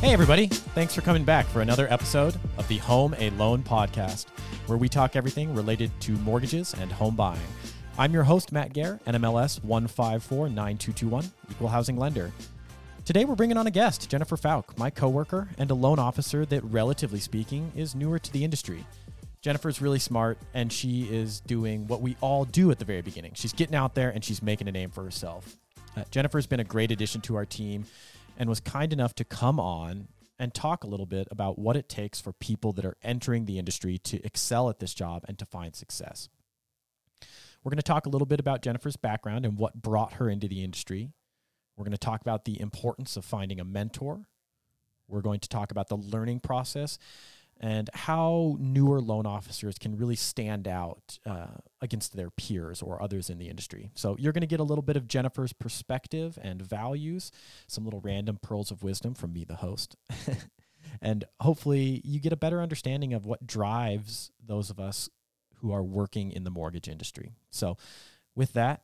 Hey, everybody. Thanks for coming back for another episode of the Home a Loan podcast, where we talk everything related to mortgages and home buying. I'm your host, Matt Gehr, NMLS 1549221, Equal Housing Lender. Today, we're bringing on a guest, Jennifer Fauque, my coworker and a loan officer that, relatively speaking, is newer to the industry. Jennifer's really smart, and she is doing what we all do at the very beginning. She's getting out there and she's making a name for herself. Uh, Jennifer's been a great addition to our team and was kind enough to come on and talk a little bit about what it takes for people that are entering the industry to excel at this job and to find success. We're going to talk a little bit about Jennifer's background and what brought her into the industry. We're going to talk about the importance of finding a mentor. We're going to talk about the learning process and how newer loan officers can really stand out uh, against their peers or others in the industry. So, you're going to get a little bit of Jennifer's perspective and values, some little random pearls of wisdom from me, the host. and hopefully, you get a better understanding of what drives those of us who are working in the mortgage industry. So, with that,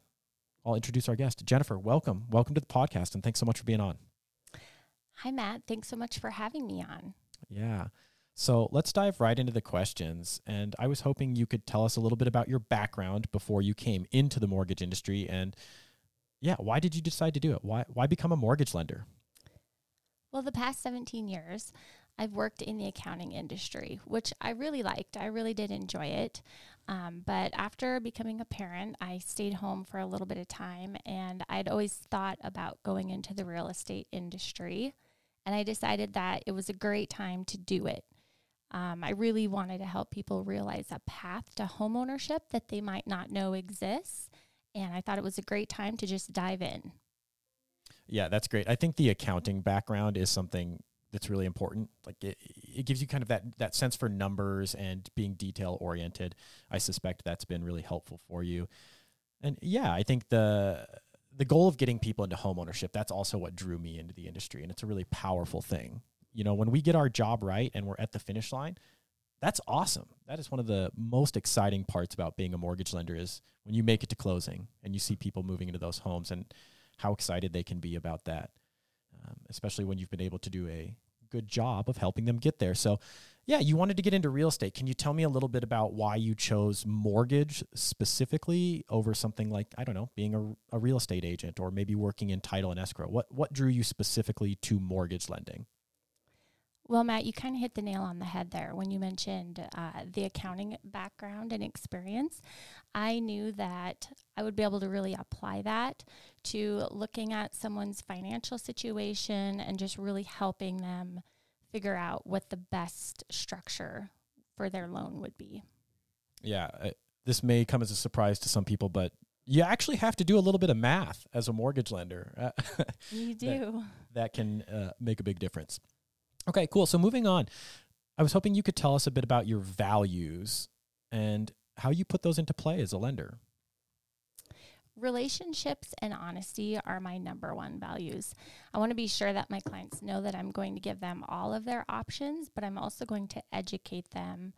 I'll introduce our guest. Jennifer, welcome. Welcome to the podcast, and thanks so much for being on. Hi, Matt. Thanks so much for having me on. Yeah. So let's dive right into the questions. And I was hoping you could tell us a little bit about your background before you came into the mortgage industry. And yeah, why did you decide to do it? Why, why become a mortgage lender? Well, the past 17 years, I've worked in the accounting industry, which I really liked. I really did enjoy it. Um, but after becoming a parent, I stayed home for a little bit of time and I'd always thought about going into the real estate industry. And I decided that it was a great time to do it. Um, I really wanted to help people realize a path to homeownership that they might not know exists. And I thought it was a great time to just dive in. Yeah, that's great. I think the accounting background is something that's really important. Like it, it gives you kind of that that sense for numbers and being detail oriented. I suspect that's been really helpful for you. And yeah, I think the the goal of getting people into home ownership, that's also what drew me into the industry. And it's a really powerful thing. You know, when we get our job right and we're at the finish line, that's awesome. That is one of the most exciting parts about being a mortgage lender is when you make it to closing and you see people moving into those homes and how excited they can be about that um, especially when you've been able to do a good job of helping them get there. So, yeah, you wanted to get into real estate. Can you tell me a little bit about why you chose mortgage specifically over something like I don't know, being a, a real estate agent or maybe working in title and escrow? What what drew you specifically to mortgage lending? Well, Matt, you kind of hit the nail on the head there when you mentioned uh, the accounting background and experience. I knew that I would be able to really apply that to looking at someone's financial situation and just really helping them figure out what the best structure for their loan would be. Yeah, uh, this may come as a surprise to some people, but you actually have to do a little bit of math as a mortgage lender. you do. that, that can uh, make a big difference. Okay, cool. So moving on, I was hoping you could tell us a bit about your values and how you put those into play as a lender. Relationships and honesty are my number one values. I want to be sure that my clients know that I'm going to give them all of their options, but I'm also going to educate them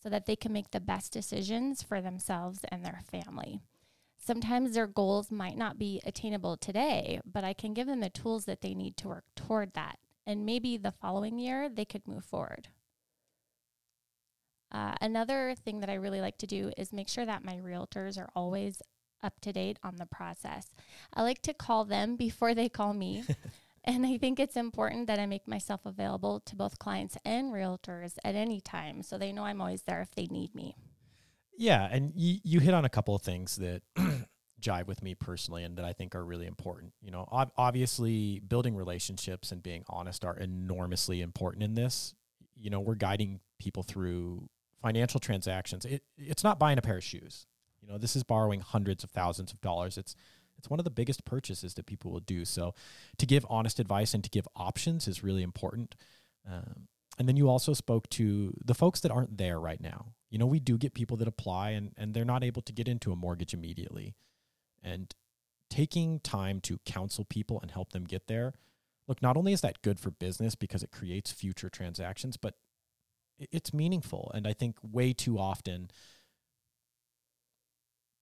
so that they can make the best decisions for themselves and their family. Sometimes their goals might not be attainable today, but I can give them the tools that they need to work toward that and maybe the following year they could move forward. Uh, another thing that I really like to do is make sure that my realtors are always up to date on the process. I like to call them before they call me. and I think it's important that I make myself available to both clients and realtors at any time so they know I'm always there if they need me. Yeah, and you, you hit on a couple of things that jive with me personally and that I think are really important. You know, ob- obviously building relationships and being honest are enormously important in this. You know, we're guiding people through financial transactions. It it's not buying a pair of shoes. You know, this is borrowing hundreds of thousands of dollars. It's it's one of the biggest purchases that people will do. So, to give honest advice and to give options is really important. Um, and then you also spoke to the folks that aren't there right now. You know, we do get people that apply and, and they're not able to get into a mortgage immediately and taking time to counsel people and help them get there. Look, not only is that good for business because it creates future transactions, but it's meaningful. And I think way too often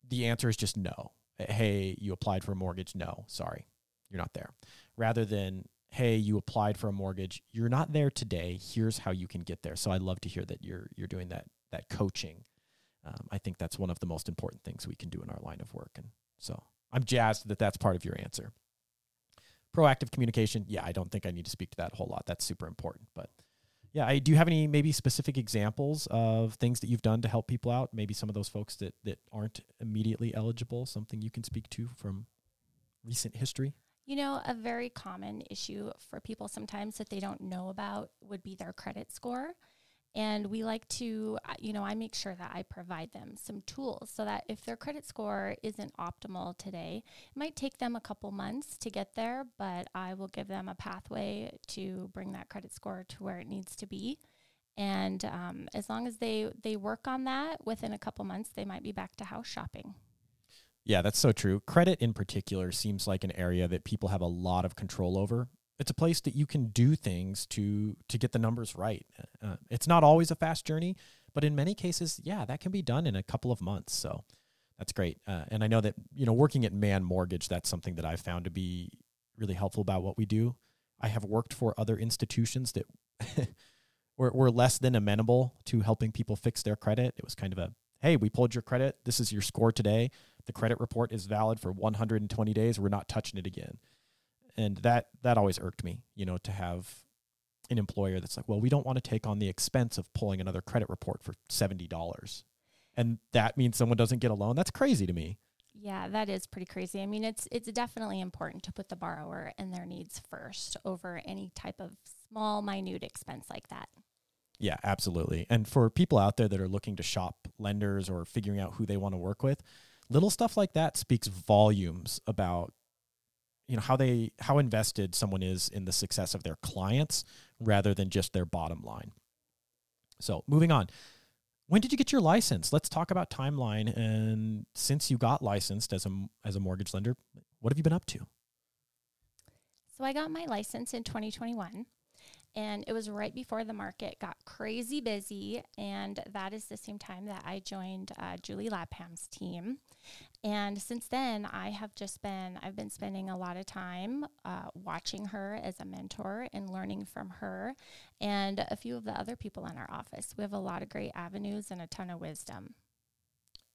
the answer is just no. Hey, you applied for a mortgage? No, sorry, you're not there. Rather than, hey, you applied for a mortgage, you're not there today. Here's how you can get there. So I love to hear that you're you're doing that that coaching. Um, I think that's one of the most important things we can do in our line of work, and so I'm jazzed that that's part of your answer. Proactive communication, yeah, I don't think I need to speak to that a whole lot. That's super important, but yeah, I do you have any maybe specific examples of things that you've done to help people out? Maybe some of those folks that that aren't immediately eligible, something you can speak to from recent history? You know, a very common issue for people sometimes that they don't know about would be their credit score. And we like to, uh, you know, I make sure that I provide them some tools so that if their credit score isn't optimal today, it might take them a couple months to get there, but I will give them a pathway to bring that credit score to where it needs to be. And um, as long as they they work on that, within a couple months, they might be back to house shopping. Yeah, that's so true. Credit in particular seems like an area that people have a lot of control over. It's a place that you can do things to to get the numbers right. Uh, it's not always a fast journey, but in many cases, yeah, that can be done in a couple of months. So that's great. Uh, and I know that you know working at Mann Mortgage, that's something that I've found to be really helpful about what we do. I have worked for other institutions that were, were less than amenable to helping people fix their credit. It was kind of a hey, we pulled your credit. This is your score today. The credit report is valid for 120 days. We're not touching it again. And that that always irked me, you know, to have an employer that's like, well, we don't want to take on the expense of pulling another credit report for $70. And that means someone doesn't get a loan. That's crazy to me. Yeah, that is pretty crazy. I mean, it's it's definitely important to put the borrower and their needs first over any type of small minute expense like that. Yeah, absolutely. And for people out there that are looking to shop lenders or figuring out who they want to work with, little stuff like that speaks volumes about you know how they how invested someone is in the success of their clients rather than just their bottom line. So, moving on. When did you get your license? Let's talk about timeline and since you got licensed as a as a mortgage lender, what have you been up to? So I got my license in 2021 and it was right before the market got crazy busy. And that is the same time that I joined uh, Julie Lapham's team. And since then, I have just been, I've been spending a lot of time uh, watching her as a mentor and learning from her and a few of the other people in our office. We have a lot of great avenues and a ton of wisdom.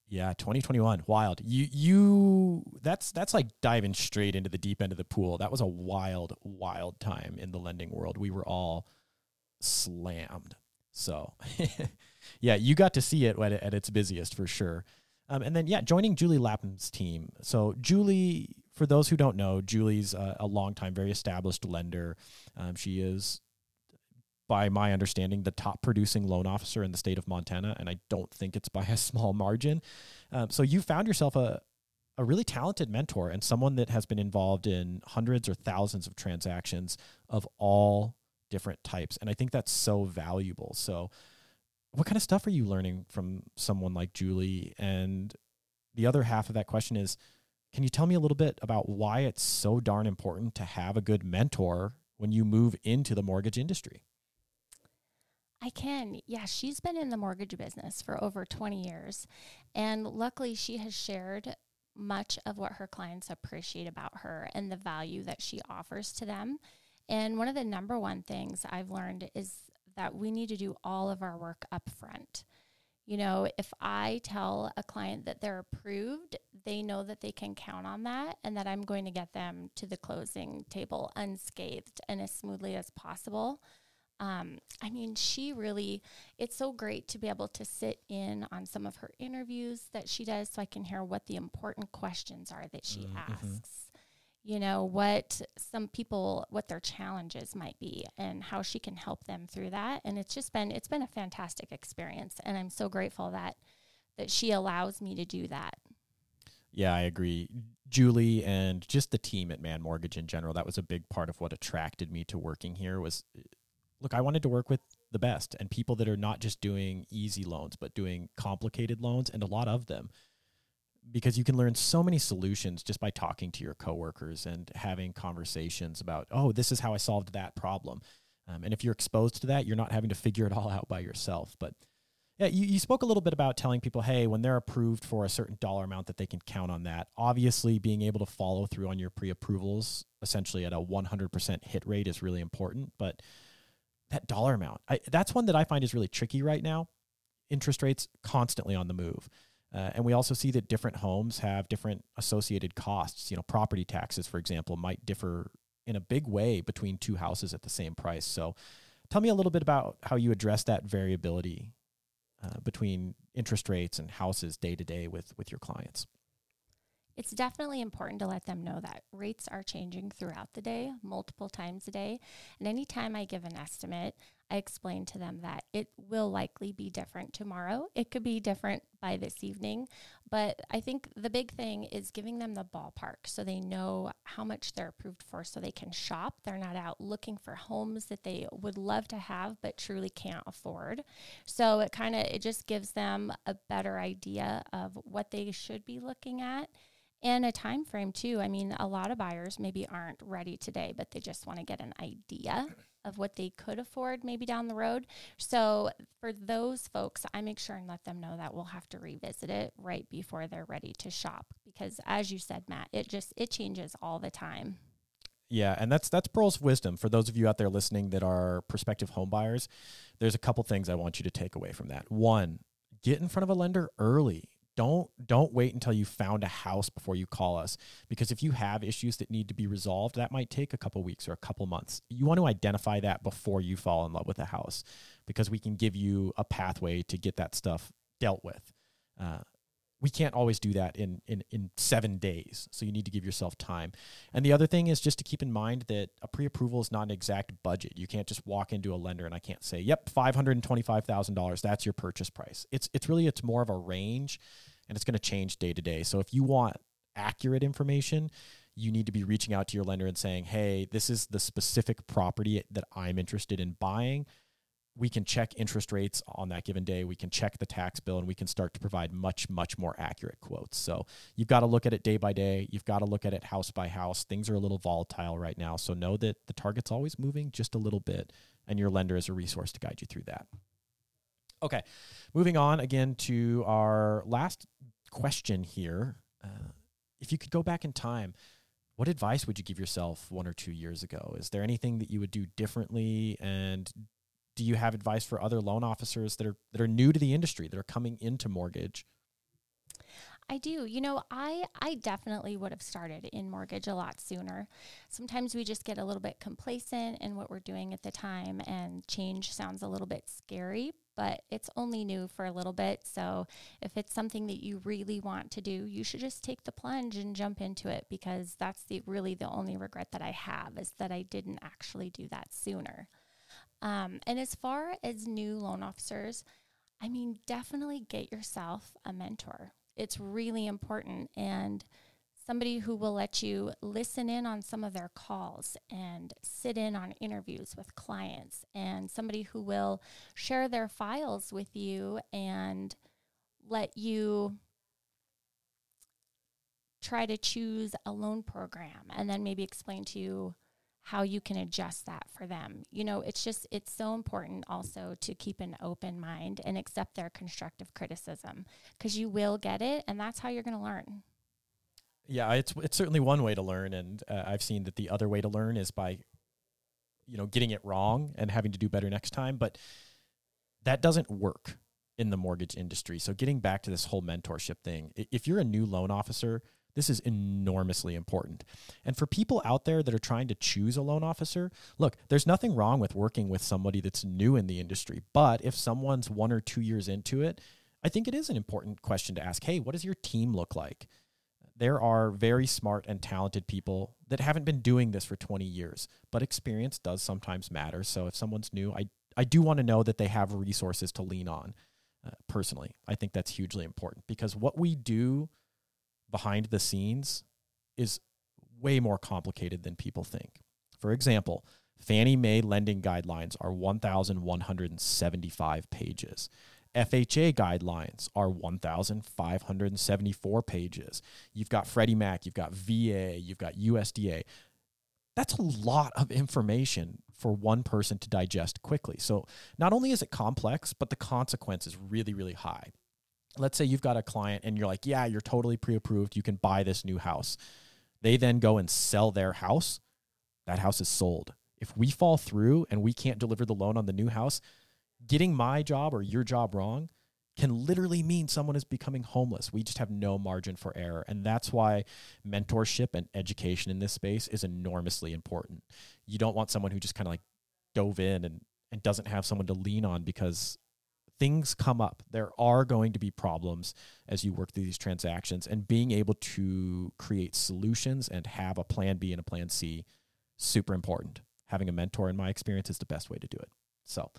Yeah, 2021, wild. You you that's that's like diving straight into the deep end of the pool. That was a wild wild time in the lending world. We were all slammed. So, yeah, you got to see it at, at its busiest for sure. Um, and then yeah, joining Julie Lapham's team. So Julie, for those who don't know, Julie's a, a long time, very established lender. Um, she is by my understanding, the top producing loan officer in the state of Montana, and I don't think it's by a small margin. Um, so you found yourself a a really talented mentor and someone that has been involved in hundreds or thousands of transactions of all different types, and I think that's so valuable. So, what kind of stuff are you learning from someone like Julie? And the other half of that question is, can you tell me a little bit about why it's so darn important to have a good mentor when you move into the mortgage industry? I can. Yeah, she's been in the mortgage business for over 20 years. And luckily, she has shared much of what her clients appreciate about her and the value that she offers to them. And one of the number one things I've learned is that we need to do all of our work up front. You know, if I tell a client that they're approved, they know that they can count on that and that I'm going to get them to the closing table unscathed and as smoothly as possible um, I mean, she really, it's so great to be able to sit in on some of her interviews that she does so I can hear what the important questions are that she mm-hmm. asks. You know, what some people, what their challenges might be and how she can help them through that. And it's just been, it's been a fantastic experience. And I'm so grateful that, that she allows me to do that. Yeah, I agree. Julie and just the team at Mann Mortgage in general, that was a big part of what attracted me to working here was look, I wanted to work with the best and people that are not just doing easy loans, but doing complicated loans and a lot of them. Because you can learn so many solutions just by talking to your coworkers and having conversations about, oh, this is how I solved that problem. Um, and if you're exposed to that, you're not having to figure it all out by yourself. But Yeah, you, you spoke a little bit about telling people, hey, when they're approved for a certain dollar amount, that they can count on that. Obviously, being able to follow through on your pre approvals, essentially at a 100% hit rate, is really important. But that dollar amount, I, that's one that I find is really tricky right now. Interest rates constantly on the move. Uh, and we also see that different homes have different associated costs. You know, property taxes, for example, might differ in a big way between two houses at the same price. So, tell me a little bit about how you address that variability uh, between interest rates and houses day to day with with your clients? It's definitely important to let them know that rates are changing throughout the day, multiple times a day. And anytime I give an estimate, I explain to them that it will likely be different tomorrow. It could be different by this evening. But I think the big thing is giving them the ballpark so they know how much they're approved for so they can shop. They're not out looking for homes that they would love to have but truly can't afford. So it kind of it just gives them a better idea of what they should be looking at and a time frame too. I mean, a lot of buyers maybe aren't ready today, but they just want to get an idea of what they could afford maybe down the road. So for those folks, I make sure and let them know that we'll have to revisit it right before they're ready to shop because as you said, Matt, it just it changes all the time. Yeah, and that's that's pearls wisdom for those of you out there listening that are prospective home buyers. There's a couple things I want you to take away from that. One, get in front of a lender early don't don't wait until you found a house before you call us because if you have issues that need to be resolved that might take a couple weeks or a couple months. You want to identify that before you fall in love with a house because we can give you a pathway to get that stuff dealt with. Uh, we can't always do that in, in in seven days. So you need to give yourself time. And the other thing is just to keep in mind that a pre-approval is not an exact budget. You can't just walk into a lender and i can't say yep $525000 that's your purchase price. It's it's really it's more of a range and it's going to change day to day. So if you want accurate information you need to be reaching out to your lender and saying hey this is the specific property that i'm interested in buying we can check interest rates on that given day. We can check the tax bill and we can start to provide much, much more accurate quotes. So you've got to look at it day by day. You've got to look at it house by house. Things are a little volatile right now. So know that the target's always moving just a little bit and your lender is a resource to guide you through that. Okay, moving on again to our last question here. Uh, if you could go back in time, what advice would you give yourself one or two years ago? Is there anything that you would do differently and do you have advice for other loan officers that are that are new to the industry that are coming into mortgage? I do. You know, I I definitely would have started in mortgage a lot sooner. Sometimes we just get a little bit complacent in what we're doing at the time and change sounds a little bit scary, but it's only new for a little bit. So, if it's something that you really want to do, you should just take the plunge and jump into it because that's the really the only regret that I have is that I didn't actually do that sooner. Um, and as far as new loan officers, I mean, definitely get yourself a mentor. It's really important. And somebody who will let you listen in on some of their calls and sit in on interviews with clients, and somebody who will share their files with you and let you try to choose a loan program and then maybe explain to you how you can adjust that for them. You know, it's just, it's so important also to keep an open mind and accept their constructive criticism because you will get it and that's how you're going to learn. Yeah, it's it's certainly one way to learn, and uh, I've seen that the other way to learn is by, you know, getting it wrong and having to do better next time. But that doesn't work in the mortgage industry. So getting back to this whole mentorship thing, if you're a new loan officer, this is enormously important. And for people out there that are trying to choose a loan officer, look, there's nothing wrong with working with somebody that's new in the industry. But if someone's one or two years into it, I think it is an important question to ask hey, what does your team look like? There are very smart and talented people that haven't been doing this for 20 years, but experience does sometimes matter. So if someone's new, I, I do want to know that they have resources to lean on. Uh, personally, I think that's hugely important because what we do behind the scenes is way more complicated than people think. For example, Fannie Mae lending guidelines are 1,175 pages. FHA guidelines are 1,574 pages. You've got Freddie Mac, you've got VA, you've got USDA. That's a lot of information for one person to digest quickly. So not only is it complex, but the consequence is really, really high. Let's say you've got a client and you're like, yeah, you're totally pre approved. You can buy this new house. They then go and sell their house. That house is sold. If we fall through and we can't deliver the loan on the new house, getting my job or your job wrong can literally mean someone is becoming homeless. We just have no margin for error. And that's why mentorship and education in this space is enormously important. You don't want someone who just kind of like dove in and, and doesn't have someone to lean on because things come up. There are going to be problems as you work through these transactions, and being able to create solutions and have a plan B and a plan C, super important. Having a mentor, in my experience, is the best way to do it. So,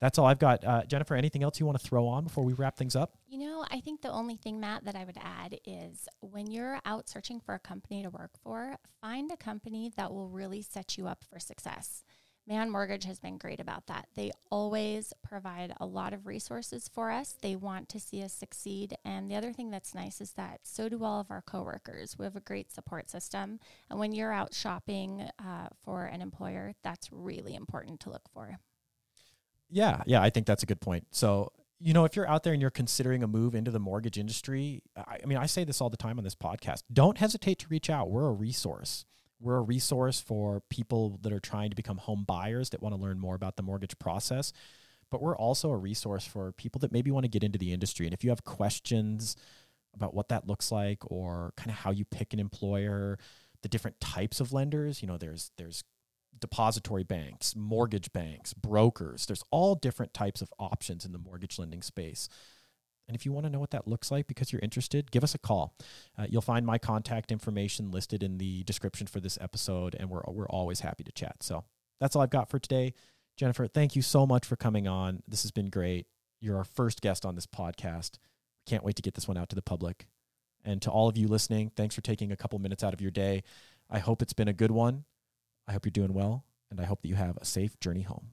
that's all I've got. Uh, Jennifer, anything else you want to throw on before we wrap things up? You know, I think the only thing, Matt, that I would add is when you're out searching for a company to work for, find a company that will really set you up for success. Mann Mortgage has been great about that. They always provide a lot of resources for us. They want to see us succeed. And the other thing that's nice is that so do all of our coworkers. We have a great support system. And when you're out shopping uh, for an employer, that's really important to look for. Yeah, yeah, I think that's a good point. So, you know, if you're out there and you're considering a move into the mortgage industry, I, I mean, I say this all the time on this podcast. Don't hesitate to reach out. We're a resource. We're a resource for people that are trying to become home buyers that want to learn more about the mortgage process. But we're also a resource for people that maybe want to get into the industry. And if you have questions about what that looks like or kind of how you pick an employer, the different types of lenders, you know, there's there's depository banks, mortgage banks, brokers. There's all different types of options in the mortgage lending space. And if you want to know what that looks like because you're interested, give us a call. Uh, you'll find my contact information listed in the description for this episode, and we're, we're always happy to chat. So that's all I've got for today. Jennifer, thank you so much for coming on. This has been great. You're our first guest on this podcast. Can't wait to get this one out to the public. And to all of you listening, thanks for taking a couple minutes out of your day. I hope it's been a good one. I hope you're doing well, and I hope that you have a safe journey home.